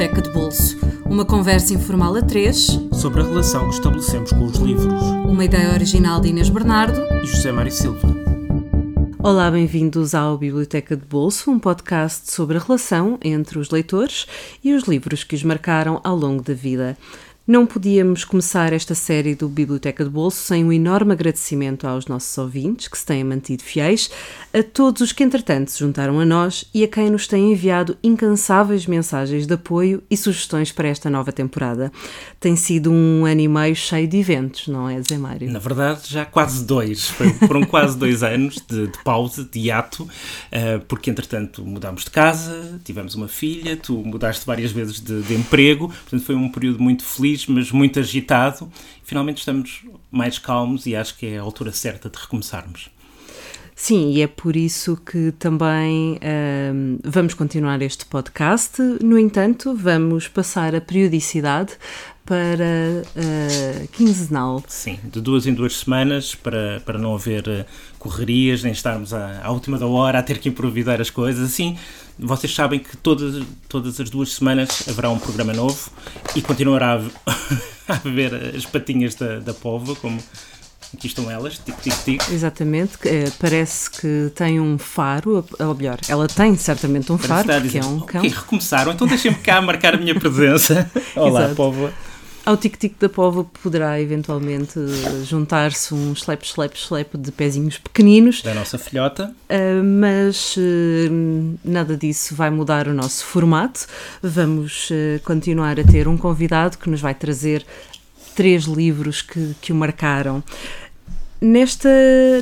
Biblioteca de Bolso. Uma conversa informal a três sobre a relação que estabelecemos com os livros. Uma ideia original de Inês Bernardo e José Mário Silva. Olá, bem-vindos ao Biblioteca de Bolso, um podcast sobre a relação entre os leitores e os livros que os marcaram ao longo da vida. Não podíamos começar esta série do Biblioteca de Bolso sem um enorme agradecimento aos nossos ouvintes que se têm mantido fiéis, a todos os que entretanto se juntaram a nós e a quem nos têm enviado incansáveis mensagens de apoio e sugestões para esta nova temporada. Tem sido um ano e meio cheio de eventos, não é, Zé Mário? Na verdade, já quase dois. Foram quase dois anos de, de pausa, de hiato, uh, porque entretanto mudámos de casa, tivemos uma filha, tu mudaste várias vezes de, de emprego, portanto foi um período muito feliz feliz, mas muito agitado. Finalmente estamos mais calmos e acho que é a altura certa de recomeçarmos. Sim, e é por isso que também um, vamos continuar este podcast. No entanto, vamos passar a periodicidade para uh, quinzenal. Sim, de duas em duas semanas, para, para não haver uh, correrias, nem estarmos à, à, última da hora a ter que improvisar as coisas. Assim, vocês sabem que todas, todas as duas semanas haverá um programa novo e continuará a, a haver as patinhas da, da pova, como Aqui estão elas, tic, tic, tic. Exatamente, parece que tem um faro, ou melhor, ela tem certamente um parece faro, porque é um cão. Ok, recomeçaram, então deixem-me cá marcar a minha presença. Olá, povo. Ao tic-tic da pova poderá eventualmente juntar-se um slap, slap, slap de pezinhos pequeninos. Da nossa filhota. Uh, mas uh, nada disso vai mudar o nosso formato. Vamos uh, continuar a ter um convidado que nos vai trazer três livros que, que o marcaram. Nesta,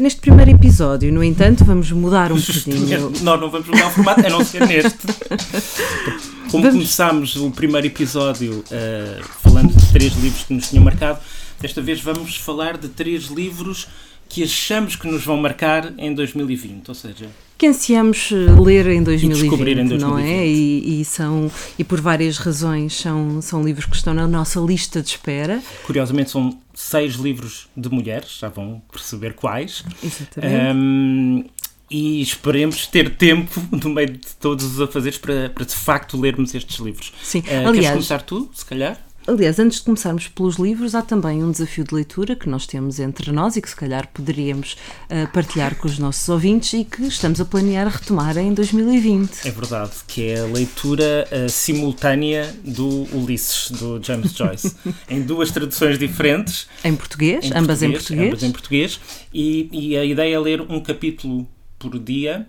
neste primeiro episódio, no entanto, vamos mudar um bocadinho. Nós não vamos mudar o formato, a não ser neste. Como vamos... começámos o primeiro episódio uh, falando três livros que nos tinham marcado, desta vez vamos falar de três livros que achamos que nos vão marcar em 2020, ou seja, que ansiamos eh, ler em 2020, em 2020. não é? E, e, são e por várias razões são são livros que estão na nossa lista de espera. Curiosamente são seis livros de mulheres, já vão perceber quais. Exatamente. Um, e esperemos ter tempo no meio de todos os afazeres para, para de facto lermos estes livros. Sim, uh, aliás. Queres começar tu, se calhar? Aliás, antes de começarmos pelos livros, há também um desafio de leitura que nós temos entre nós e que se calhar poderíamos uh, partilhar com os nossos ouvintes e que estamos a planear retomar em 2020. É verdade, que é a leitura uh, simultânea do Ulisses, do James Joyce, em duas traduções diferentes. Em português, em ambas português, em português. Ambas em português. E, e, a ideia é ler um capítulo por dia,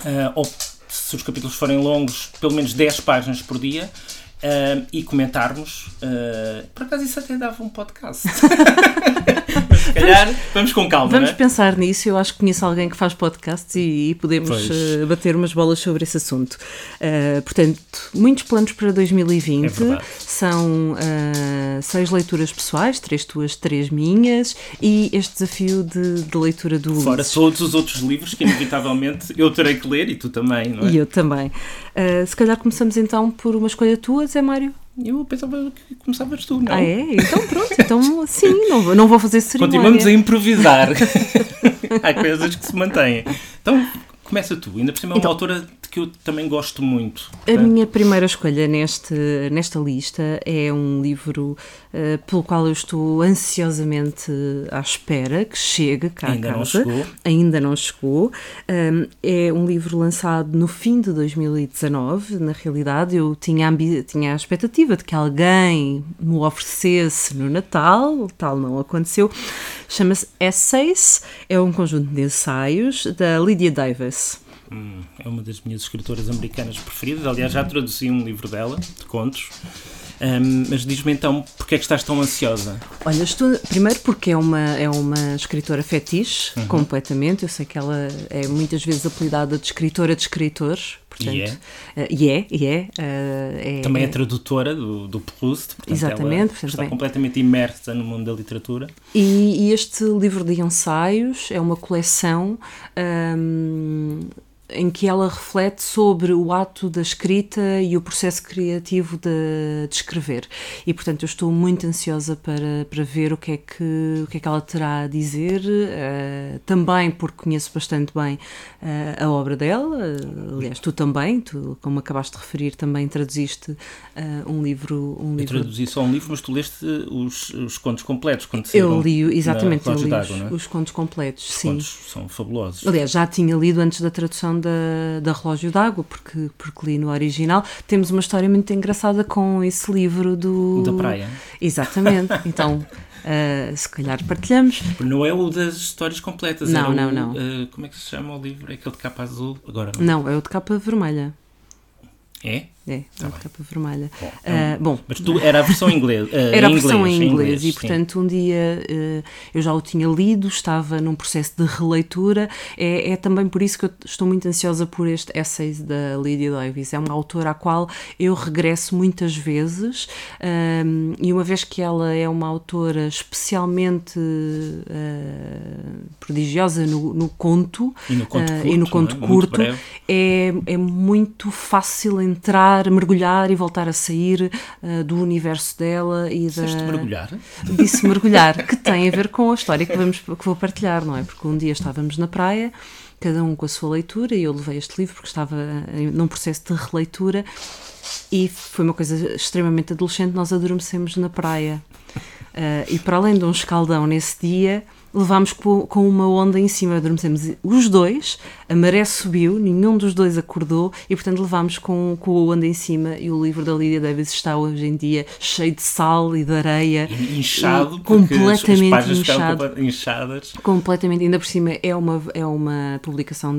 uh, ou se os capítulos forem longos, pelo menos 10 páginas por dia uh, e comentarmos. Uh, por acaso isso até dava um podcast. calhar vamos, vamos com calma. Vamos é? pensar nisso. Eu acho que conheço alguém que faz podcasts e, e podemos uh, bater umas bolas sobre esse assunto. portanto, muitos planos para 2020. É São seis leituras pessoais, três tuas, três minhas, e este desafio de, de leitura do Fora Ulisses. todos os outros livros que, inevitavelmente, eu terei que ler e tu também, não é? E eu também. se calhar começamos então por uma escolha tua, Zé Mário? Eu pensava que começavas tu, não? Ah, é? Então pronto, então sim, não vou, não vou fazer cerimónia. Continuamos a improvisar. Há coisas que se mantêm. Então, começa tu. Ainda por cima é uma então, autora que eu também gosto muito. A tá? minha primeira escolha neste, nesta lista é um livro uh, pelo qual eu estou ansiosamente à espera que chegue cá Ainda a casa. Não chegou. Ainda não chegou. Um, é um livro lançado no fim de 2019. Na realidade, eu tinha a, tinha a expectativa de que alguém me oferecesse no Natal, tal não aconteceu. Chama-se Essays, é um conjunto de ensaios da Lydia Davis. Hum, é uma das minhas escritoras americanas preferidas. Aliás, já traduzi um livro dela, de contos. Um, mas diz-me então, porque é que estás tão ansiosa? Olha, estou, primeiro porque é uma, é uma escritora fetiche, uhum. completamente. Eu sei que ela é muitas vezes apelidada de escritora de escritores. Portanto, e é. Uh, e é, e é, uh, é, Também é tradutora do, do Proust. Portanto, exatamente. Portanto, está completamente imersa no mundo da literatura. E, e este livro de ensaios é uma coleção. Um, em que ela reflete sobre o ato da escrita e o processo criativo de, de escrever. E, portanto, eu estou muito ansiosa para, para ver o que, é que, o que é que ela terá a dizer, uh, também porque conheço bastante bem uh, a obra dela. aliás, tu também, tu, como acabaste de referir, também traduziste um livro. Um eu livro... traduzi só um livro, mas tu leste os, os contos completos quando Eu li, exatamente, eu li os, é? os, contos completos, os sim. Contos são fabulosos. Aliás, já tinha lido antes da tradução da, da Relógio d'Água, porque, porque li no original. Temos uma história muito engraçada com esse livro do. Da praia. Exatamente. Então. Uh, se calhar partilhamos. Não é o das histórias completas, não, não, não. Uh, como é que se chama o livro? É aquele de capa azul? Agora não. Não, é o de capa vermelha. É? É, tá de capa vermelha. Bom, uh, bom, mas tu era a versão inglês. Uh, era a versão em inglês, inglês e portanto um dia uh, eu já o tinha lido, estava num processo de releitura. É, é, também por isso que eu estou muito ansiosa por este essay da Lydia Davis. É uma autora à qual eu regresso muitas vezes um, e uma vez que ela é uma autora especialmente prodigiosa no, no, conto e no conto curto, no conto é? curto é, é muito fácil entrar mergulhar e voltar a sair uh, do universo dela e Disseste da. mergulhar? Disse mergulhar, que tem a ver com a história que, vamos, que vou partilhar, não é? Porque um dia estávamos na praia, cada um com a sua leitura, e eu levei este livro porque estava num processo de releitura e foi uma coisa extremamente adolescente. Nós adormecemos na praia. Uh, e para além de um escaldão nesse dia, levámos com uma onda em cima, adormecemos os dois, a maré subiu, nenhum dos dois acordou e, portanto, levámos com, com a onda em cima. E o livro da Lydia Davis está hoje em dia cheio de sal e de areia, inchado, completamente as, as inchado, inchadas. Completamente, ainda por cima é uma, é uma publicação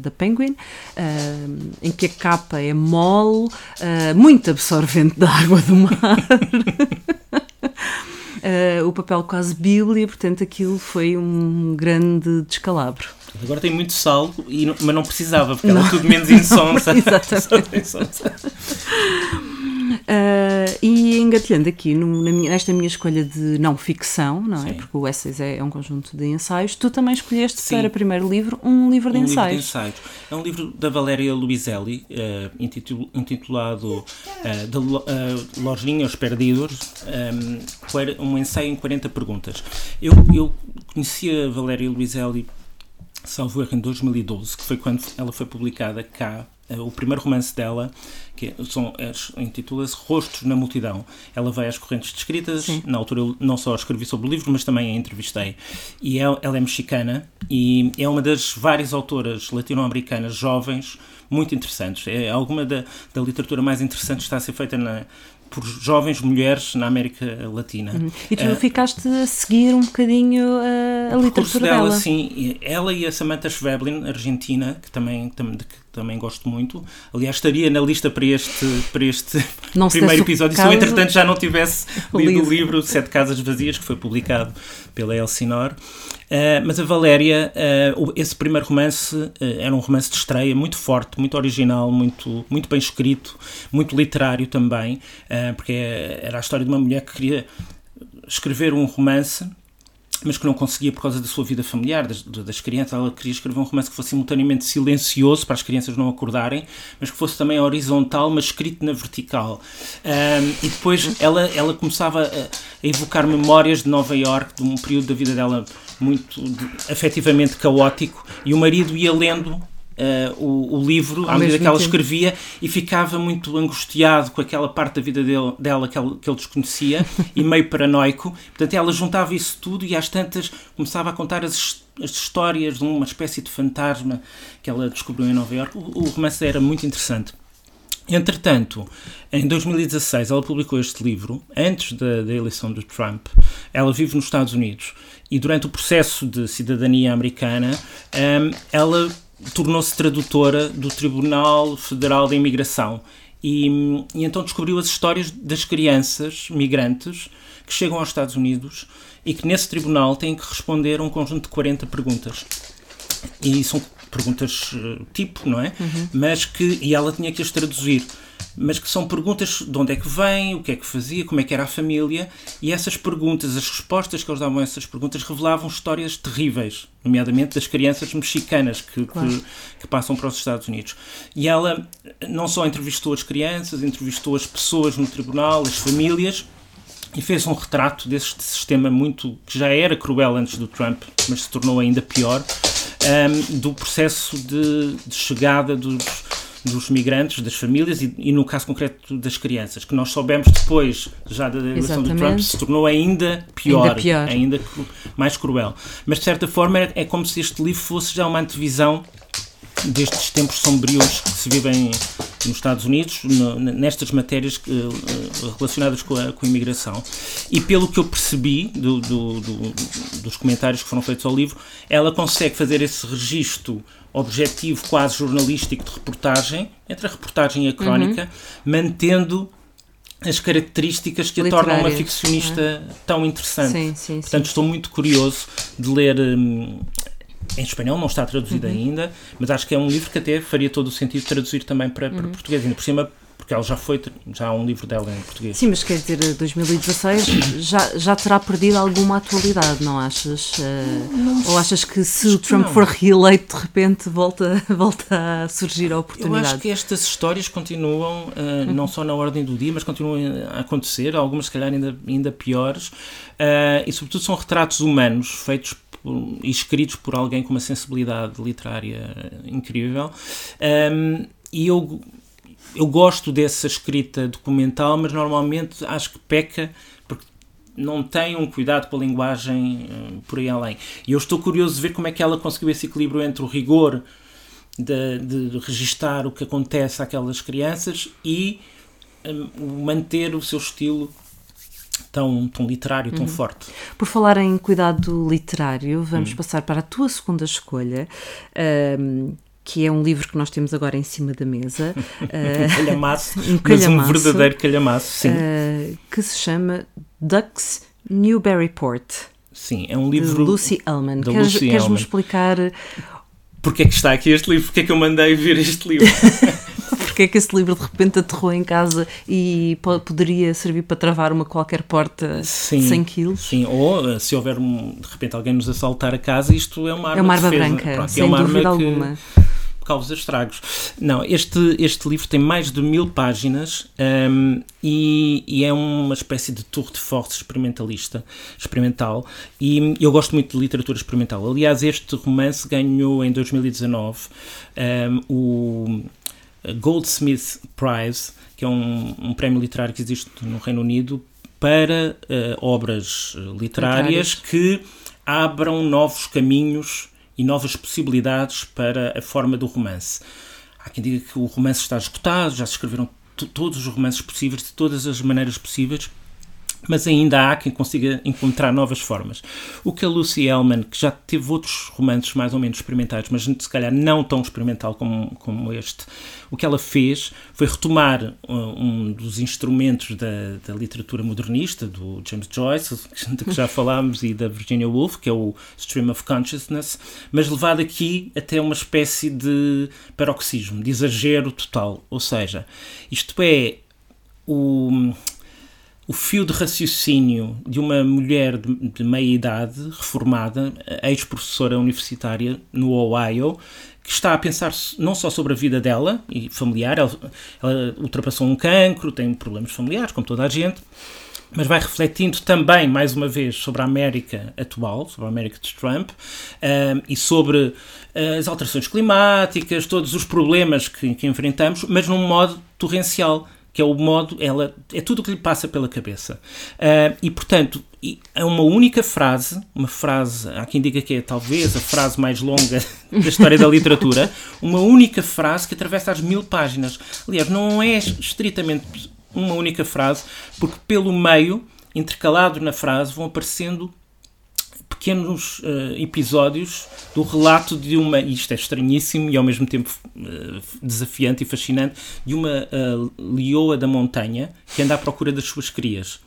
da Penguin, uh, em que a capa é mole, uh, muito absorvente da água do mar. Uh, o papel quase bíblia, portanto aquilo foi um grande descalabro. Agora tem muito sal, e mas não precisava, porque não. era tudo menos insonsa. Exatamente. Uh, e engatilhando aqui no, minha, nesta minha escolha de não ficção, não é? Porque o Essays é, é, um conjunto de ensaios, tu também escolheste Sim. para o primeiro livro um livro de um ensaios. Livro de ensaios. É um livro da Valéria Luiselli, uh, intitulado uh, De uh, Lojinhos Perdidos, um, um ensaio em 40 perguntas. Eu, eu conheci a Valéria Luiselli, salvo erro, em 2012, que foi quando ela foi publicada cá o primeiro romance dela, que são, intitula-se Rostos na Multidão. Ela vai às correntes descritas, Sim. na altura eu não só escrevi sobre o livro, mas também a entrevistei. E ela, ela é mexicana e é uma das várias autoras latino-americanas jovens muito interessantes. É alguma da, da literatura mais interessante que está a ser feita na, por jovens mulheres na América Latina. Uhum. E tu uh, ficaste a seguir um bocadinho uh, a literatura dela, dela? Sim, ela e a Samantha Schweblin, argentina, que também, tam, que também gosto muito. Aliás, estaria na lista para este, para este primeiro episódio se eu, entretanto, já não tivesse lido o livro Sete Casas Vazias, que foi publicado pela Elsinore. Uh, mas a Valéria, uh, esse primeiro romance uh, era um romance de estreia muito forte, muito original, muito, muito bem escrito, muito literário também, porque era a história de uma mulher que queria escrever um romance mas que não conseguia por causa da sua vida familiar, das, das, crianças. Ela queria escrever um romance que fosse simultaneamente silencioso, para as crianças não acordarem, mas que fosse também horizontal, mas escrito na vertical. Um, e depois ela, ela começava a, a, evocar memórias de Nova York, de um período da vida dela muito de, afetivamente caótico, e o marido ia lendo uh, o, o, livro Ao à medida que ela tempo. escrevia e ficava muito angustiado com aquela parte da vida dele, dela que ele, que ele desconhecia e meio paranoico. Portanto, ela juntava isso tudo e às tantas começava a contar as, as histórias de uma espécie de fantasma que ela descobriu em Nova Iorque. O, o romance era muito interessante. Entretanto, em 2016 ela publicou este livro, antes da, da, eleição do Trump. Ela vive nos Estados Unidos e durante o processo de cidadania americana, um, ela tornou-se tradutora do Tribunal Federal da Imigração e, e, então descobriu as histórias das crianças migrantes que chegam aos Estados Unidos e que nesse tribunal têm que responder a um conjunto de 40 perguntas. E são perguntas uh, tipo, não é? Uhum. Mas que, e ela tinha que as traduzir mas que são perguntas de onde é que vem, o que é que fazia, como é que era a família, e essas perguntas, as respostas que eles davam a essas perguntas, revelavam histórias terríveis, nomeadamente das crianças mexicanas que, claro. que, que, passam para os Estados Unidos. E ela não só entrevistou as crianças, entrevistou as pessoas no tribunal, as famílias, e fez um retrato deste sistema muito que já era cruel antes do Trump, mas se tornou ainda pior, um, do processo de, de chegada dos dos migrantes, das famílias e, e, no caso concreto das crianças, que nós soubemos depois, já da eleição do Trump, se tornou ainda pior, ainda, pior. ainda mais cruel. Mas de certa forma é, é como se este livro fosse já uma antevisão destes tempos sombrios que se vivem nos Estados Unidos, no, nestas matérias uh, relacionadas com a, com a, imigração. E pelo que eu percebi do, do, do, dos comentários que foram feitos ao livro, ela consegue fazer esse registro objetivo quase jornalístico de reportagem, entre a reportagem e a crónica, uhum. mantendo as características que a tornam uma ficcionista é? tão interessante. Sim, sim, Portanto, sim. estou muito curioso de ler. Hum, em espanhol, não está traduzido uhum. ainda, mas acho que é um livro que até faria todo o sentido traduzir também para, para uhum. português, ainda por cima porque ela já foi, já há um livro dela em português. Sim, mas quer dizer, 2016 já, já terá perdido alguma atualidade, não achas? Não, Ou achas que se o Trump for reeleito, de repente volta, volta a surgir a oportunidade? Eu acho que estas histórias continuam, uh, uhum. não só na ordem do dia, mas continuam a acontecer, algumas se calhar ainda, ainda piores, uh, e sobretudo são retratos humanos feitos e escritos por alguém com uma sensibilidade literária incrível. Um, e eu eu gosto dessa escrita documental, mas normalmente acho que peca porque não tem um cuidado com a linguagem uh, por aí além. E eu estou curioso de ver como é que ela conseguiu esse equilíbrio entre o rigor de, de registar o que acontece àquelas crianças e um, manter o seu estilo tão, tão literário, tão uhum. forte. Por falar em cuidado literário, vamos uhum. passar para a tua segunda escolha. Um, que é um livro que nós temos agora em cima da mesa. um calhamaço, um calhamaço, mas um verdadeiro calhamaço, sim. Uh, que se chama Ducks Newburyport. Sim, é um livro... De Lucy Ellman. Queres, queres-me explicar... Porquê é que está aqui este livro? Porquê é que eu mandei vir este livro? Porquê é que este livro de repente aterrou em casa e poderia servir para travar uma qualquer porta sim, de 100 quilos? Sim, ou se houver um, de repente alguém nos assaltar a casa, isto é uma arma, é uma arma branca, Pronto, sem é uma dúvida arma alguma. Que causa estragos. Não, este, este livro tem mais de mil páginas um, e, e, é uma espécie de tour de force experimentalista, experimental, e eu gosto muito de literatura experimental. Aliás, este romance ganhou em 2019 um, o Goldsmith Prize, que é um, um prémio literário que existe no Reino Unido para uh, obras literárias, literárias que abram novos caminhos e novas possibilidades para a forma do romance. Há quem diga que o romance está esgotado, já se escreveram todos os romances possíveis, de todas as maneiras possíveis, mas ainda há quem consiga encontrar novas formas. O que a Lucy Ellman, que já teve outros romances mais ou menos experimentados, mas se calhar não tão experimental como, como este, o que ela fez foi retomar uh, um dos instrumentos da, da literatura modernista, do James Joyce, de que já falámos, e da Virginia Woolf, que é o Stream of Consciousness, mas levado aqui até uma espécie de paroxismo, de exagero total. Ou seja, isto é o o fio de raciocínio de uma mulher de, de meia idade, reformada, ex-professora universitária no Ohio, que está a pensar não só sobre a vida dela e familiar, ela, ela ultrapassou um cancro, tem problemas familiares, como toda a gente, mas vai refletindo também, mais uma vez, sobre a América atual, sobre a América de Trump, uh, e sobre uh, as alterações climáticas, todos os problemas que, que enfrentamos, mas num modo torrencial que é o modo, ela é tudo o que lhe passa pela cabeça. Uh, e portanto, é uma única frase, uma frase, há quem diga que é talvez a frase mais longa da história da literatura, uma única frase que atravessa as mil páginas. Aliás, não é estritamente uma única frase, porque pelo meio, intercalado na frase, vão aparecendo pequenos uh, episódios do relato de uma, isto é estranhíssimo e ao mesmo tempo uh, desafiante e fascinante, de uma uh, leoa da montanha que anda à procura das suas crias.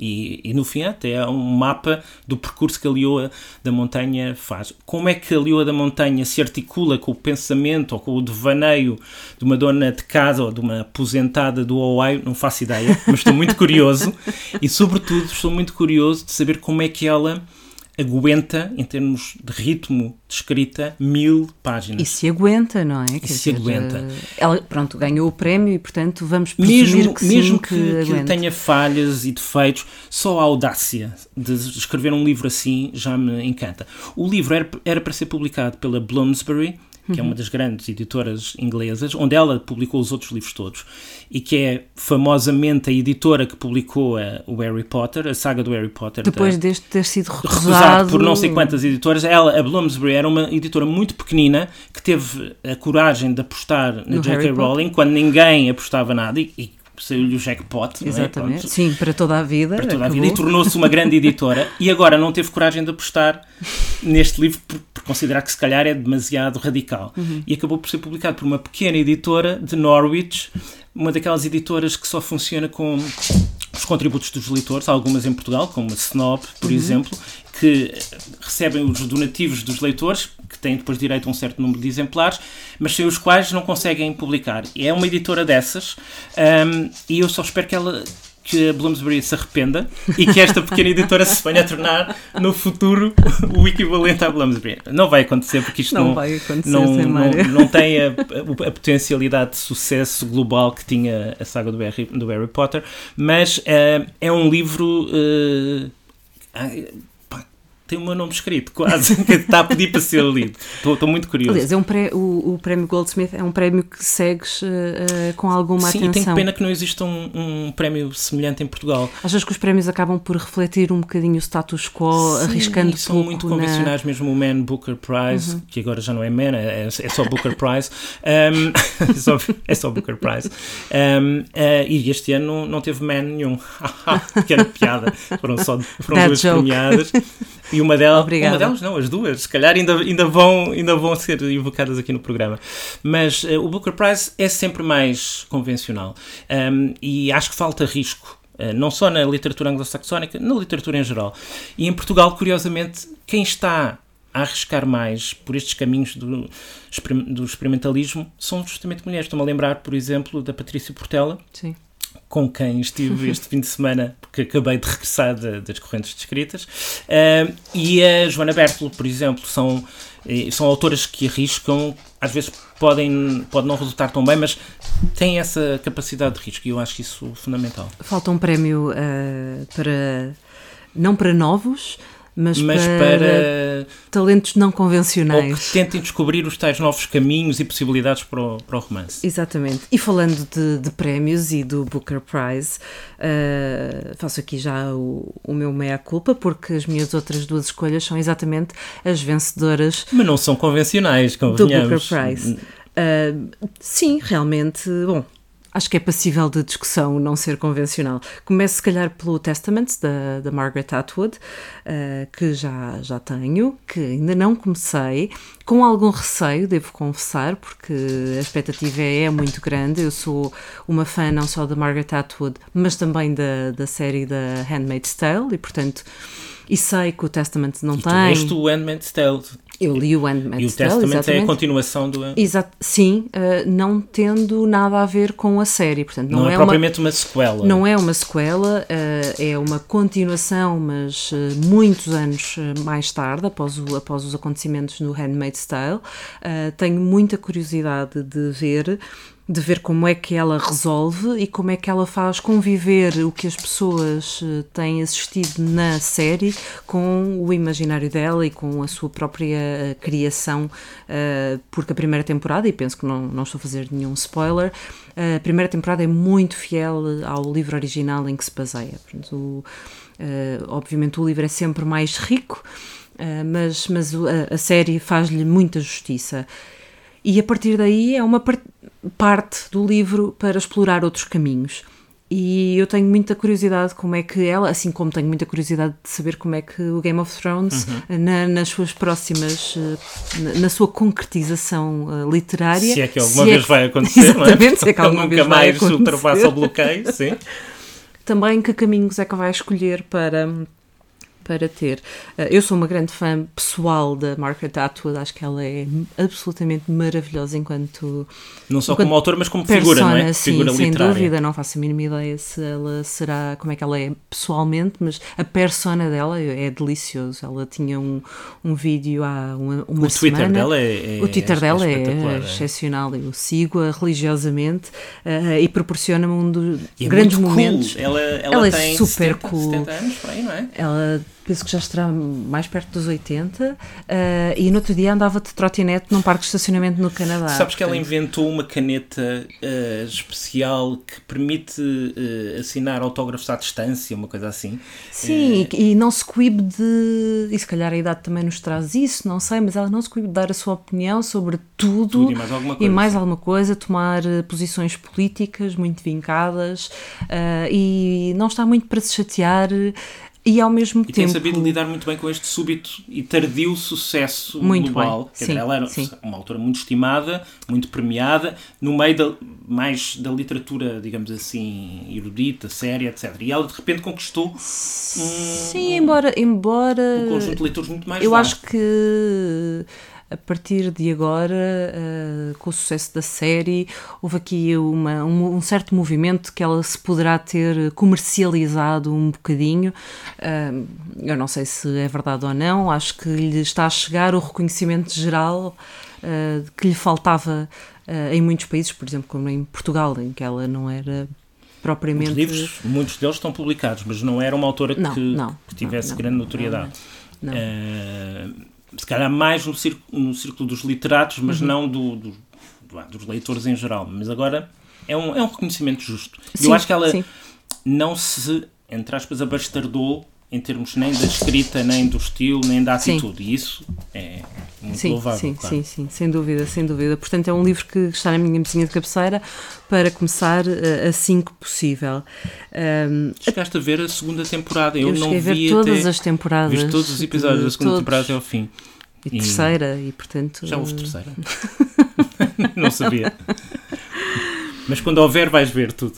E, e, no fim até é um mapa do percurso que a Lioa da Montanha faz. Como é que a Lioa da Montanha se articula com o pensamento ou com o devaneio de uma dona de casa ou de uma aposentada do Hawaii, não faço ideia, mas estou muito curioso e sobretudo estou muito curioso de saber como é que ela aguenta, em termos de ritmo de escrita, mil páginas. E se aguenta, não é? E se aguenta. Eh, ela, pronto, ganhou o prémio e, portanto, vamos mesmo, que Mesmo sim, que, que, que tenha falhas e defeitos, só a audácia de escrever um livro assim já me encanta. O livro era, era para ser publicado pela Bloomsbury, que é uma das grandes editoras inglesas, onde ela publicou os outros livros todos, e que é famosamente a editora que publicou a, o Harry Potter, a saga do Harry Potter. Depois da, deste ter sido recusado... recusado por não sei quantas editoras. Ela, a Bloomsbury, era uma editora muito pequenina que teve a coragem de apostar na J.K. Rowling quando ninguém apostava nada e, e saiu-lhe o jackpot. Exatamente. É? Sim, para toda a vida. Para toda a vida. E tornou-se uma grande editora. e agora não teve coragem de apostar neste livro por, por considerar que se calhar é demasiado radical. Uhum. E acabou por ser publicado por uma pequena editora de Norwich, uma daquelas editoras que só funciona com os contributos dos leitores, algumas em Portugal, como a Snob, por uhum. exemplo, que recebem os donativos dos leitores, que têm depois direito a um certo número de exemplares, mas sem os quais não conseguem publicar. É uma editora dessas, um, e eu só espero que ela que a Bloomsbury se arrependa e que esta pequena editora se venha a tornar no futuro o equivalente à Bloomsbury. Não vai acontecer porque isto não, não, não, não, não, tem a, a, a, potencialidade de sucesso global que tinha a saga do Harry, do Harry Potter, mas uh, é um livro. Uh, tem o meu nome escrito, quase, que está a pedir para ser lido. Estou, estou muito curioso. Aliás, é um pré, o, o prémio Goldsmith é um prémio que segues uh, com alguma Sim, atenção. Sim, tenho pena que não exista um, um, prémio semelhante em Portugal. Achas que os prémios acabam por refletir um bocadinho o status quo, Sim, arriscando são pouco muito convencionais, na... mesmo o Man Booker Prize, uhum. que agora já não é Man, é, é só Booker Prize, um, é, só, é só Booker Prize. Um, uh, e este ano não, não teve Man nenhum. que era piada. Foram só foram duas joke. premiadas. E uma delas, uma delas não, as duas, se calhar ainda, ainda, vão, ainda vão ser invocadas aqui no programa. Mas uh, o Booker Prize é sempre mais convencional um, e acho que falta risco. Uh, não só na literatura anglo-saxónica, na literatura em geral. E em Portugal, curiosamente, quem está a arriscar mais por estes caminhos do, do experimentalismo são justamente mulheres. Estou-me a lembrar, por exemplo, da Patrícia Portela, Sim com quem estive este fim de semana, porque acabei de regressar de, das correntes descritas, uh, e a Joana Bertolo, por exemplo, são, são autoras que arriscam, às vezes podem, pode não resultar tão bem, mas têm essa capacidade de risco, e eu acho isso fundamental. Falta um prémio uh, para, não para novos, mas, mas para, para, talentos não convencionais. Ou que tentem descobrir os tais novos caminhos e possibilidades para o, para o romance. Exatamente. E falando de, de prémios e do Booker Prize, uh, faço aqui já o, o meu meia-culpa, porque as minhas outras duas escolhas são exatamente as vencedoras. Mas não são convencionais, convenhamos. Do Booker Prize. Uh, sim, realmente, bom, acho que é passível de discussão não ser convencional. Começo, se calhar, pelo Testament da, da Margaret Atwood, uh, que já, já tenho, que ainda não comecei, com algum receio, devo confessar, porque a expectativa é muito grande. Eu sou uma fã não só da Margaret Atwood, mas também da, da série da Handmaid's Tale, e portanto. E sei que o Testament não e tem. Tu o Handmaid's Tale. Eu li o Handmaid's E o Testament é a continuação do... Exato, sim, uh, não tendo nada a ver com a série, portanto não, não é, é, propriamente uma, uma, sequela. Não é uma sequela, uh, é uma continuação, mas uh, muitos anos mais tarde, após, o, após os acontecimentos no Handmaid's Tale. tenho muita curiosidade de ver de ver como é que ela resolve e como é que ela faz conviver o que as pessoas eh, têm assistido na série com o imaginário dela e com a sua própria eh, criação, uh, porque a primeira temporada, e penso que não, não estou a fazer nenhum spoiler, a primeira temporada é muito fiel ao livro original em que se baseia. Portanto, obviamente o livro é sempre mais rico, mas, mas a, série faz-lhe muita justiça. E a partir daí é uma parte do livro para explorar outros caminhos. E eu tenho muita curiosidade como é que ela, assim como tenho muita curiosidade de saber como é que o Game of Thrones, uhum. na, nas suas próximas, eh, na, na sua concretização uh, literária. Se é que alguma vez é que, vai acontecer, exatamente, não é? Se é que alguma nunca vez mais vai ultrapassa o bloqueio, sim. também que caminhos é que vai escolher para para ter. Eh, eu sou uma grande fã pessoal da Margaret Atwood, acho que ela é absolutamente maravilhosa enquanto. Não só enquanto como autora, mas como persona, figura, não é? Sim, figura sem literária. dúvida, não faço a mínima ideia se ela será, como é que ela é pessoalmente, mas a persona dela é delicioso. Ela tinha um, um vídeo há uma, uma o semana. Twitter dela é, é O Twitter é dela é, é excepcional, eu sigo-a religiosamente uh, e proporciona-me um dos é grandes cool. momentos. Ela, ela, ela é super 70, cool. 70 anos, por aí, não é? Ela penso que já estará mais perto dos 80, uh, e no outro dia andava de trotinete num parque de estacionamento no Canadá. Sabes que ela inventou uma caneta uh, especial que permite uh, assinar autógrafos à distância, uma coisa assim. Sim, e, e, não se coíbe de. E se calhar a idade também nos traz isso, não sei, mas ela não se coíbe de dar a sua opinião sobre tudo, tudo e mais alguma coisa. E mais alguma coisa tomar posições políticas muito vincadas e não está muito para se chatear e ao mesmo e tempo. E tem sabido lidar muito bem com este súbito e tardio sucesso muito global. Bem. Quer sim, dizer, ela era sim. uma autora muito estimada, muito premiada, no meio da, mais da literatura, digamos assim, erudita, séria, etc. E ela de repente conquistou um, Sim, embora, embora. Um conjunto de leitores muito mais Eu vasto. acho que a partir de agora, uh, com o sucesso da série, houve aqui uma, um, um, certo movimento que ela se poderá ter comercializado um bocadinho. Uh, eu não sei se é verdade ou não, acho que lhe está a chegar o reconhecimento geral uh, que lhe faltava em muitos países, por exemplo, como em Portugal, em que ela não era propriamente. Os livros, muitos deles estão publicados, mas não era uma autora não, que, não, que, tivesse não, grande notoriedade. Não, se calhar mais no círculo, no círculo dos literatos, mas uhum. não do, do, do, dos leitores em geral. Mas agora é um, é um reconhecimento justo. Sim, Eu acho que ela sim. não se, entre aspas, abastardou em termos nem da escrita, nem do estilo, nem da atitude. Sim. E isso é muito sim, louvável. Sim, claro. sim, sim, sem dúvida, sem dúvida. Portanto, é um livro que está na minha mesinha de cabeceira para começar uh, assim que possível. Um, Chegaste a ver a segunda temporada? Eu, eu não vi a ver todas até, as temporadas. Viste todos os episódios da segunda todos. temporada até ao fim. E, e terceira, e portanto. Já houve terceira. não sabia. Mas quando houver, vais ver tudo.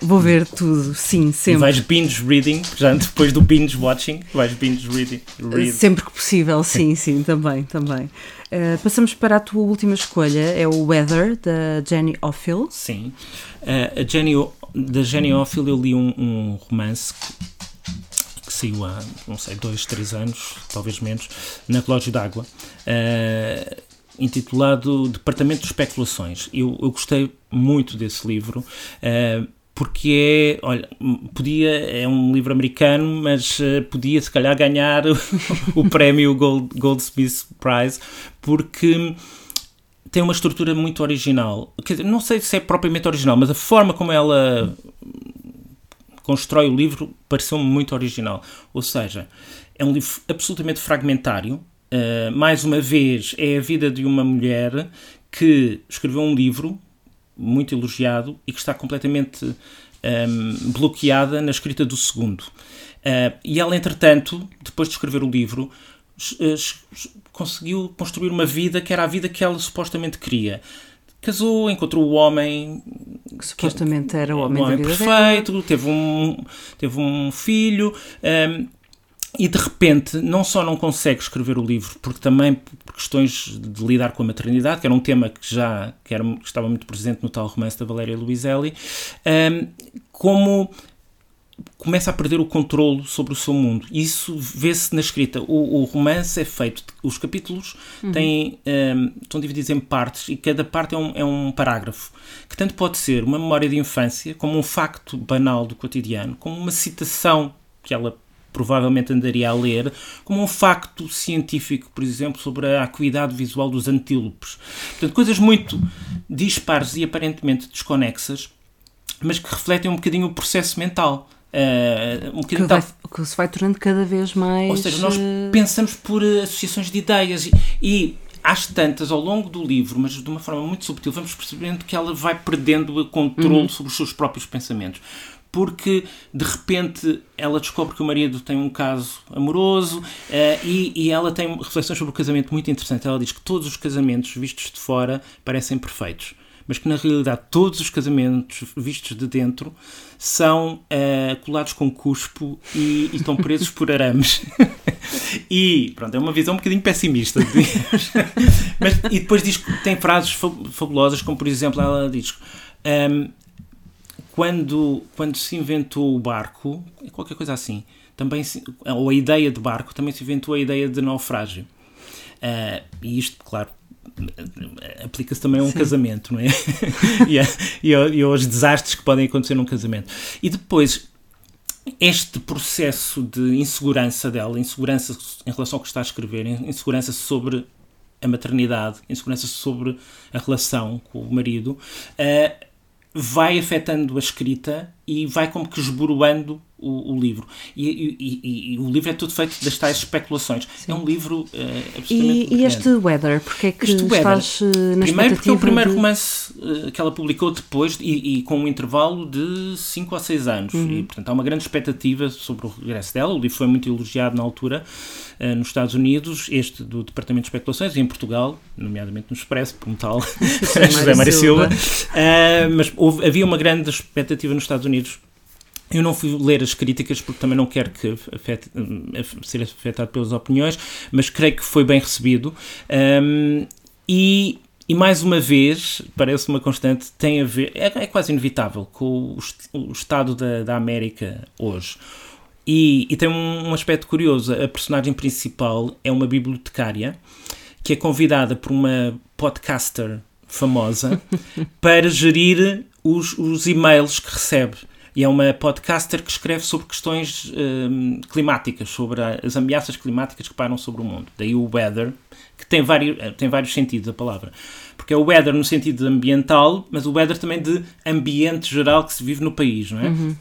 Vou ver tudo, sim, sempre. E vais binge reading, já depois do binge watching, vais binge reading. Read. Sempre que possível, sim, sim, também, também. Uh, passamos para a tua última escolha, é o Weather, da Jenny Offill. Sim. Uh, a Jenny, da Jenny Offill eu li um, um romance que, saiu há, não sei, dois, três anos, talvez menos, na Relógio d'Água. Uh, intitulado Departamento de Especulações. Eu, eu gostei muito desse livro. Uh, porque é, olha, podia, é um livro americano, mas uh, podia se calhar ganhar o, o prémio Gold, Goldsmith Prize, porque tem uma estrutura muito original. Quer dizer, não sei se é propriamente original, mas a forma como ela constrói o livro pareceu-me muito original. Ou seja, é um livro absolutamente fragmentário. Uh, mais uma vez, é a vida de uma mulher que escreveu um livro muito elogiado e que está completamente um, bloqueada na escrita do segundo. Uh, e ela, entretanto, depois de escrever o livro, conseguiu construir uma vida que era a vida que ela supostamente queria. Casou, encontrou o homem que supostamente que, era o homem, um homem perfeito, dela. teve um teve um filho. Um, e de repente não só não consegue escrever o livro, porque também por questões de lidar com a maternidade, que era um tema que já que era, que estava muito presente no tal romance da Valéria Luiselli, um, como começa a perder o controle sobre o seu mundo. Isso vê-se na escrita. O, o, romance é feito, os capítulos uhum. têm, um, estão divididos em partes e cada parte é um, é um parágrafo, que tanto pode ser uma memória de infância, como um facto banal do cotidiano, como uma citação que ela provavelmente andaria a ler, como um facto científico, por exemplo, sobre a acuidade visual dos antílopes. Portanto, coisas muito dispares e aparentemente desconexas, mas que refletem um bocadinho o processo mental. Uh, um que, vai, que, se vai tornando cada vez mais. Ou seja, nós pensamos por associações de ideias e, e às tantas, ao longo do livro, mas de uma forma muito subtil, vamos percebendo que ela vai perdendo o controle uhum. sobre os seus próprios pensamentos porque de repente ela descobre que o marido tem um caso amoroso uh, e, e, ela tem reflexões sobre o casamento muito interessantes. Ela diz que todos os casamentos vistos de fora parecem perfeitos, mas que na realidade todos os casamentos vistos de dentro são uh, colados com cuspo e, e estão presos por arames. e pronto, é uma visão um bocadinho pessimista. mas, e depois diz que tem frases fabulosas, como por exemplo, ela diz. Um, ehm, quando, quando se inventou o barco, qualquer coisa assim, também se, ou a ideia de barco, também se inventou a ideia de naufrágio. Uh, e isto, claro, aplica-se também a um Sim. casamento, não é? e, a, e, a, e aos desastres que podem acontecer num casamento. E depois, este processo de insegurança dela, insegurança em relação ao que está a escrever, insegurança sobre a maternidade, insegurança sobre a relação com o marido, uh, vai afetando a escrita e vai como que esboroando o, o livro. E, e, e, e, o livro é tudo feito das tais especulações. Sim. É um livro uh, absolutamente. E, este Weather, porque é que este estás weather, eh, na Primeiro porque é o primeiro de... romance uh, que ela publicou depois e, com um intervalo de 5 ou 6 anos. Uhum. E, portanto, há uma grande expectativa sobre o regresso dela. O livro foi muito elogiado na altura uh, nos Estados Unidos, este do Departamento de Especulações, e em Portugal, nomeadamente no Expresso, por um tal José Mário Silva. Silva. mas houve, havia uma grande expectativa nos Estados Unidos eu não fui ler as críticas porque também não quero que afete, ser afetado pelas opiniões, mas creio que foi bem recebido. Um, e, e, mais uma vez, parece uma constante, tem a ver, é, é quase inevitável, com o, o estado da, da, América hoje. E, e tem um, um aspecto curioso: a personagem principal é uma bibliotecária que é convidada por uma podcaster famosa para gerir os, os e-mails que recebe e é uma podcaster que escreve sobre questões um, climáticas, sobre as ameaças climáticas que param sobre o mundo. Daí o weather, que tem vários, eh, tem vários sentidos a palavra. Porque é o weather no sentido ambiental, mas o weather também de ambiente geral que se vive no país, não é? Uhum.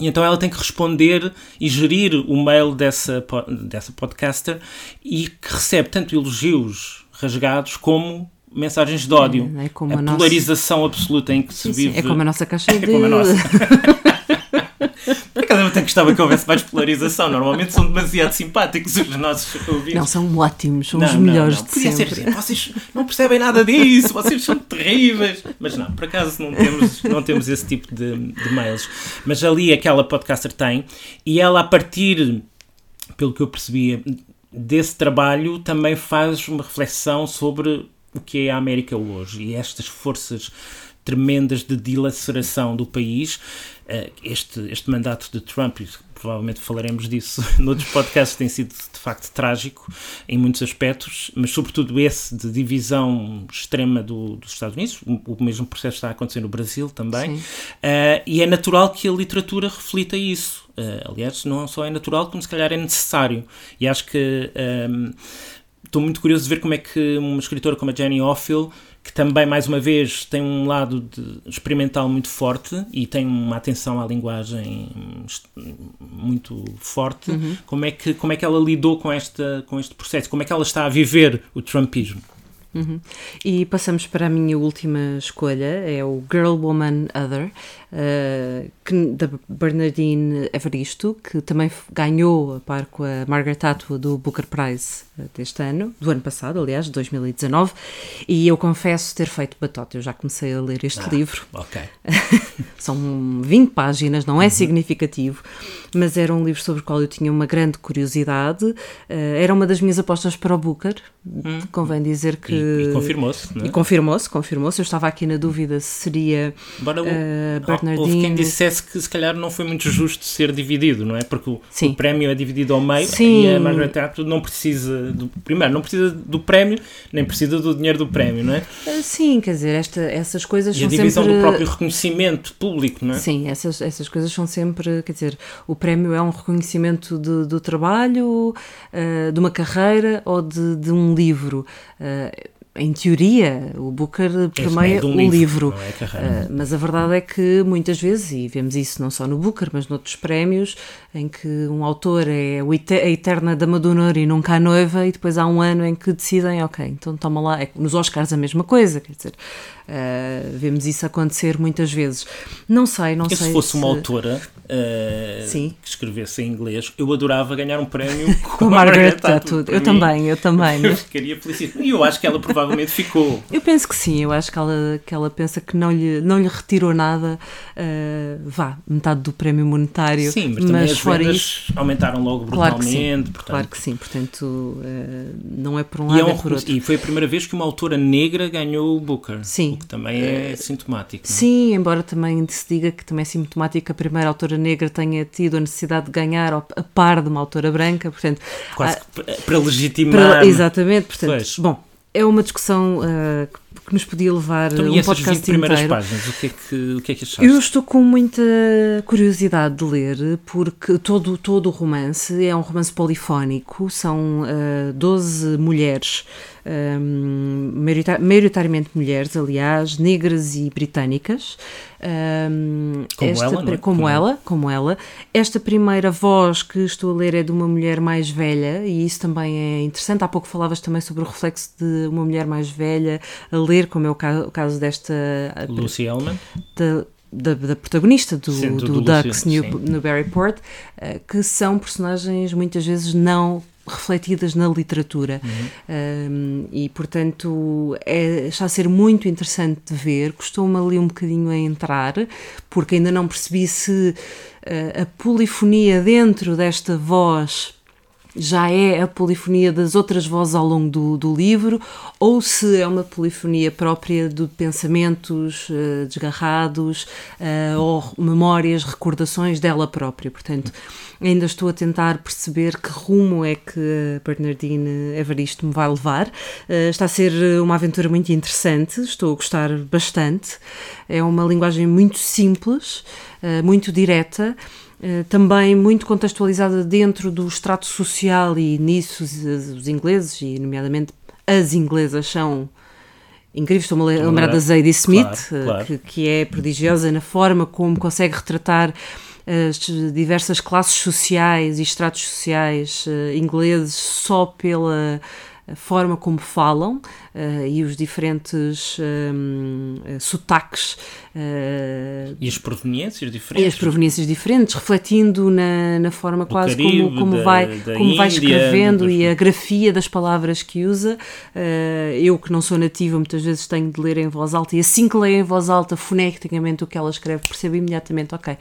E então ela tem que responder e gerir o mail dessa, dessa podcaster e que recebe tanto elogios rasgados como mensagens de ódio. É, é a, a nossa... polarização absoluta em que sim, se vive. Sim, é como a nossa caixa é de... como a nossa. Por acaso eu até gostava que houvesse mais polarização. Normalmente são demasiado simpáticos os nossos ouvintes. Não, são ótimos, são não, os melhores não, não. de Podia sempre. Ser, vocês não percebem nada disso, vocês são terríveis. Mas não, por acaso não temos, não temos esse tipo de, de mails. Mas ali aquela podcaster tem, e ela a partir, pelo que eu percebia, desse trabalho também faz uma reflexão sobre o que é a América hoje e estas forças tremendas de dilaceração do país. Eh, este, este mandato de Trump, provavelmente falaremos disso noutros podcasts, tem sido de facto trágico em muitos aspectos, mas sobretudo esse de divisão extrema do, dos Estados Unidos. O, mesmo processo está a acontecer no Brasil também. Uh, e é natural que a literatura reflita isso. Uh, aliás, não só é natural, como se calhar é necessário. E acho que. Um, estou muito curioso de ver como é que uma escritora como a Jenny Offill, que também, mais uma vez, tem um lado experimental muito forte e tem uma atenção à linguagem muito forte, uhum. como, é que, como é que ela lidou com, esta, com este processo? Como é que ela está a viver o Trumpismo? Uhum. E passamos para a minha última escolha, é o Girl, Woman, Other, uh, que, da Bernardine Evaristo, que também ganhou a par com a Margaret Atwood do Booker Prize uh, deste ano, do ano passado, aliás, de 2019, e eu confesso ter feito batota, eu já comecei a ler este ah, livro. Ok. São 20 páginas, não é uhum. significativo, mas era um livro sobre o qual eu tinha uma grande curiosidade, uh, era uma das minhas apostas para o Booker, uhum. convém dizer que... E, e confirmou-se, é? E confirmou-se, confirmou-se, eu estava aqui na dúvida se seria... Embora Bernardino. Houve quem dissesse que se calhar não foi muito justo ser dividido, não é? Porque o, o prémio é dividido ao meio Sim. e a Margaret Atwood não precisa, do, primeiro, não precisa do prémio, nem precisa do dinheiro do prémio, não é? Ah, sim, quer dizer, esta, essas coisas e são sempre... a divisão sempre... do próprio reconhecimento público, não é? Sim, essas, essas coisas são sempre, quer dizer, o prémio é um reconhecimento de, do trabalho, uh, de uma carreira ou de, de um livro. Uh, em teoria, o Booker permeia é um o livro, livro. É uh, mas a verdade é que muitas vezes, e vemos isso não só no Booker, mas noutros prémios, em que um autor é a eterna dama do honor e nunca a noiva, e depois há um ano em que decidem, ok, então toma lá, é, nos Oscars a mesma coisa, quer dizer, uh, vemos isso acontecer muitas vezes. Não sei, não e sei. se fosse se... uma autora uh, que escrevesse em inglês, eu adorava ganhar um prémio com, com a Margaret Atwood. Eu também, eu também. Eu ficaria feliz. E eu acho que ela provavelmente provavelmente ficou. Eu penso que sim, eu acho que ela, que ela pensa que não lhe, não lhe retirou nada, uh, vá, metade do prémio monetário. Sim, mas, mas as fora isso aumentaram logo brutalmente. Claro que sim, portanto... claro que sim. portanto uh, não é por um lado, e é, um, é por outro. E foi a primeira vez que uma autora negra ganhou o Booker, sim. o que também é uh, sintomático. Não? Sim, embora também se diga que também é sintomático que a primeira autora negra tenha tido a necessidade de ganhar a par de uma autora branca, portanto... Quase ah, para legitimar... Para, exatamente, portanto, pois. bom, é uma discussão uh, que nos podia levar então, um podcast 20 primeiras inteiro. páginas, o que, é que, o que é que achaste? Eu estou com muita curiosidade de ler, porque todo, todo o romance é um romance polifónico, são uh, 12 mulheres um, maioritariamente mulheres, aliás, negras e britânicas. Um, como, esta, ela, é? como, como ela, como ela. Esta primeira voz que estou a ler é de uma mulher mais velha e isso também é interessante. Há pouco falavas também sobre o reflexo de uma mulher mais velha a ler, como é o caso, o caso desta Lucy Ellman. Da, da, protagonista do, sim, do, do, Ducks uh, que são personagens muitas vezes não refletidas na literatura. Uhum. Um, e, portanto, é, está a ser muito interessante de ver. Custou-me ali um bocadinho a entrar, porque ainda não percebi se uh, a polifonia dentro desta voz já é a polifonia das outras vozes ao longo do, do livro ou se é uma polifonia própria de pensamentos uh, desgarrados uh, ou memórias, recordações dela própria. Portanto, ainda estou a tentar perceber que rumo é que Bernardine Evaristo me vai levar. Uh, está a ser uma aventura muito interessante, estou a gostar bastante. É uma linguagem muito simples, muito direta. Eh, também muito contextualizada dentro do extrato social e nisso os, ingleses, e nomeadamente as inglesas, são incríveis. Estou-me a lembrar da Zadie Smith, claro, claro. Que, que, é prodigiosa na forma como consegue retratar as diversas classes sociais e estratos sociais ingleses só pela a forma como falam uh, e os diferentes um, uh, sotaques. Uh, e as proveniências diferentes. E as proveniências diferentes, refletindo na, na forma Do quase Caribe, como, como, da, vai, da como Índia, vai escrevendo e a grafia das palavras que usa. eu, que não sou nativa, muitas vezes tenho de ler em voz alta e assim que leio em voz alta, foneticamente o que ela escreve, percebo imediatamente, ok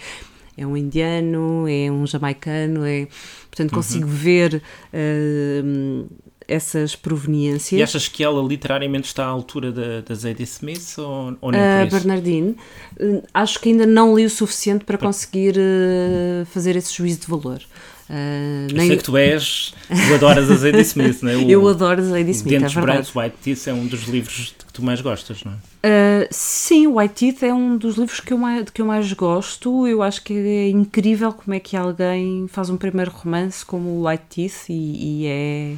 é um indiano, é um jamaicano, é portanto consigo uhum. ver uh, essas proveniências. E achas que ela literariamente está à altura da, da Zadie Smith ou, ou nem uh, Bernardine, uh, acho que ainda não li o suficiente para conseguir uh, fazer esse juízo de valor. Uh, nem... Eu sei que tu és, tu adoras a Zadie Smith, não é? O eu adoro a Zadie Smith, Dentes é Brancos, White Teeth é um dos livros que tu mais gostas, não é? Uh, sim, White Teeth é um dos livros que eu, mais, que eu mais gosto. Eu acho que é incrível como é que alguém faz um primeiro romance como White Teeth e, e é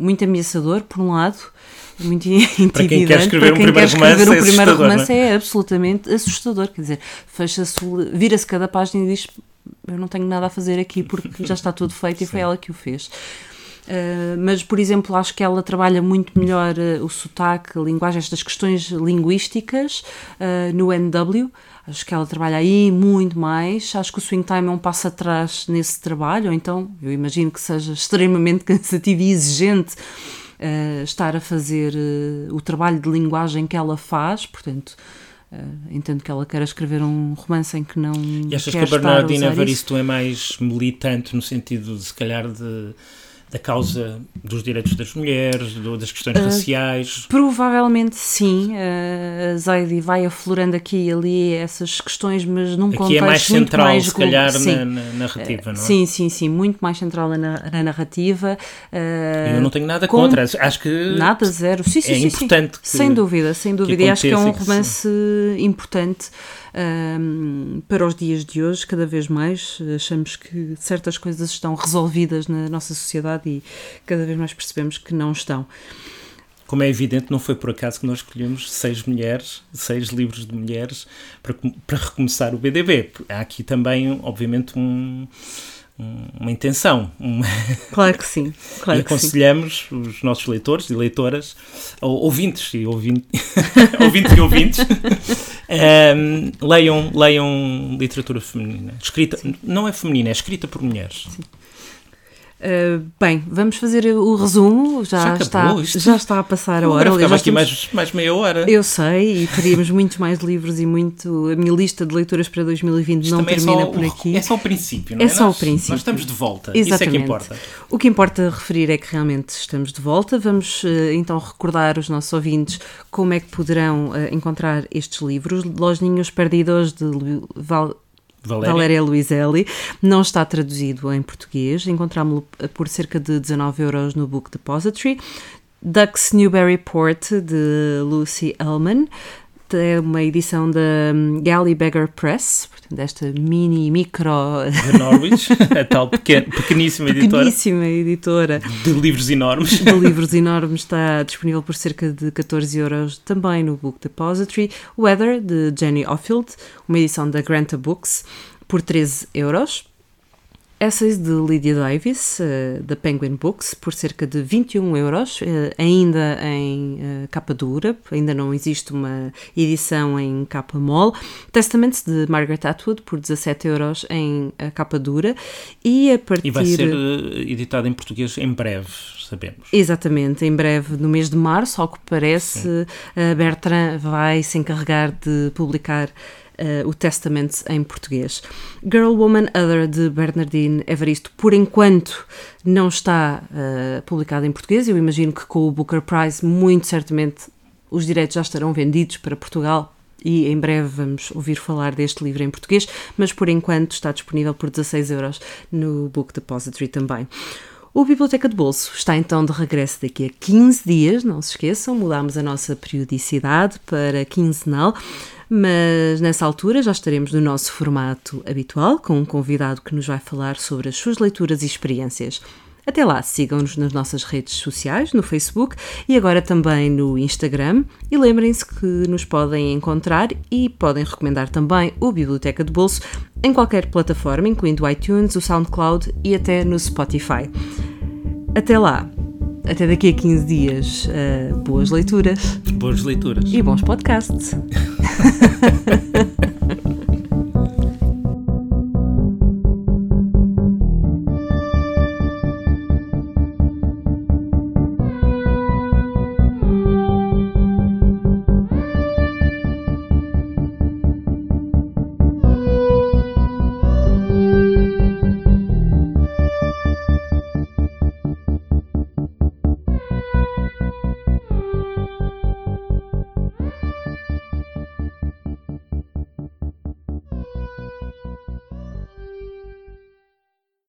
muito ameaçador, por um lado, muito intimidante. Para quem quer escrever quem um primeiro romance, um é, primeiro romance é? é? absolutamente assustador. Quer dizer, fecha-se, vira-se cada página e diz: Eu não tenho nada a fazer aqui porque já está tudo feito e foi ela que o fez. Uh, mas, por exemplo, acho que ela trabalha muito melhor uh, o sotaque, a linguagem, estas questões linguísticas uh, no NW. Acho que ela trabalha aí muito mais. Acho que o Swing Time é um passo atrás nesse trabalho, ou então eu imagino que seja extremamente cansativo e exigente estar a fazer o trabalho de linguagem que ela faz, portanto. Entendo que ela quer escrever um romance em que não. E achas que a Bernardina Evaristo é mais militante no sentido de, se calhar, de da causa dos direitos das mulheres, do, das questões uh, raciais? Provavelmente sim. Uh, a Zaidi vai aflorando aqui e ali essas questões, mas num aqui contexto é mais central, mais se calhar, na, na, narrativa, não é? Sim, sim, sim, muito mais central na, na narrativa. Uh, Eu não tenho nada contra, acho que nada, zero. Sim, sim, é sim, importante. Sim. sem dúvida, sem dúvida. E acho que é um romance importante um, para os dias de hoje, cada vez mais achamos que certas coisas estão resolvidas na nossa sociedade e cada vez mais percebemos que não estão. Como é evidente, não foi por acaso que nós escolhemos seis mulheres, seis livros de mulheres para, para recomeçar o BDB. Há aqui também, obviamente, um, uma intenção. Uma... Claro que sim. Claro e aconselhamos sim. os nossos leitores e leitoras, ou ouvintes e ouvintes, ouvintes e ouvintes, um, leiam, leiam literatura feminina. Escrita, sim. não é feminina, é escrita por mulheres. Sim. Uh, bem, vamos fazer o resumo. Já, já está, já está a passar a hora. Agora ficava aqui mais, mais meia hora. Eu sei, e teríamos muitos mais livros e muito. A minha lista de leituras para 2020 Isto não é termina é por aqui. É só o princípio, não é? É só nós, o princípio. Nós estamos de volta. Exatamente. Isso é que importa. O que importa referir é que realmente estamos de volta. Vamos uh, então recordar os nossos ouvintes como é que poderão uh, encontrar estes livros. Lojinhos Perdidos de Val Valéria. Valéria Luiselli. Não está traduzido em português. Encontramos-lo por cerca de 19 euros no Book Depository. Ducks Newberry Port, de Lucy Ellman. É uma edição da hum, Galley Beggar Press, portanto, desta mini, micro. De Norwich, a tal pequen, pequeníssima editora. Pequeníssima editora. De livros enormes. De livros enormes, está disponível por cerca de 14 euros também no Book Depository. Weather, de Jenny Offield, uma edição da Granta Books, por 13 euros. Essays de Lydia Davis, uh, da Penguin Books, por cerca de 21 euros, uh, ainda em uh, capa dura, ainda não existe uma edição em capa mole. Testaments de Margaret Atwood, por 17 euros em capa dura. E a partir... E vai ser editado em português em breve, sabemos. Exatamente, em breve, no mês de março, ao que parece, a Bertrand vai se encarregar de publicar uh, o Testament em português. Girl, Woman, Other, de Bernardine Evaristo, por enquanto não está uh, publicado em português. Eu imagino que com o Booker Prize, muito certamente, os direitos já estarão vendidos para Portugal e em breve vamos ouvir falar deste livro em português, mas por enquanto está disponível por 16 euros no Book Depository também. O Biblioteca de Bolso está então de regresso daqui a 15 dias, não se esqueçam, mudámos a nossa periodicidade para quinzenal mas nessa altura já estaremos no nosso formato habitual, com um convidado que nos vai falar sobre as suas leituras e experiências. Até lá, sigam-nos nas nossas redes sociais, no Facebook e agora também no Instagram. E lembrem-se que nos podem encontrar e podem recomendar também o Biblioteca de Bolso em qualquer plataforma, incluindo o iTunes, o SoundCloud e até no Spotify. Até lá, até daqui a 15 dias, uh, boas leituras. Boas leituras. E bons podcasts.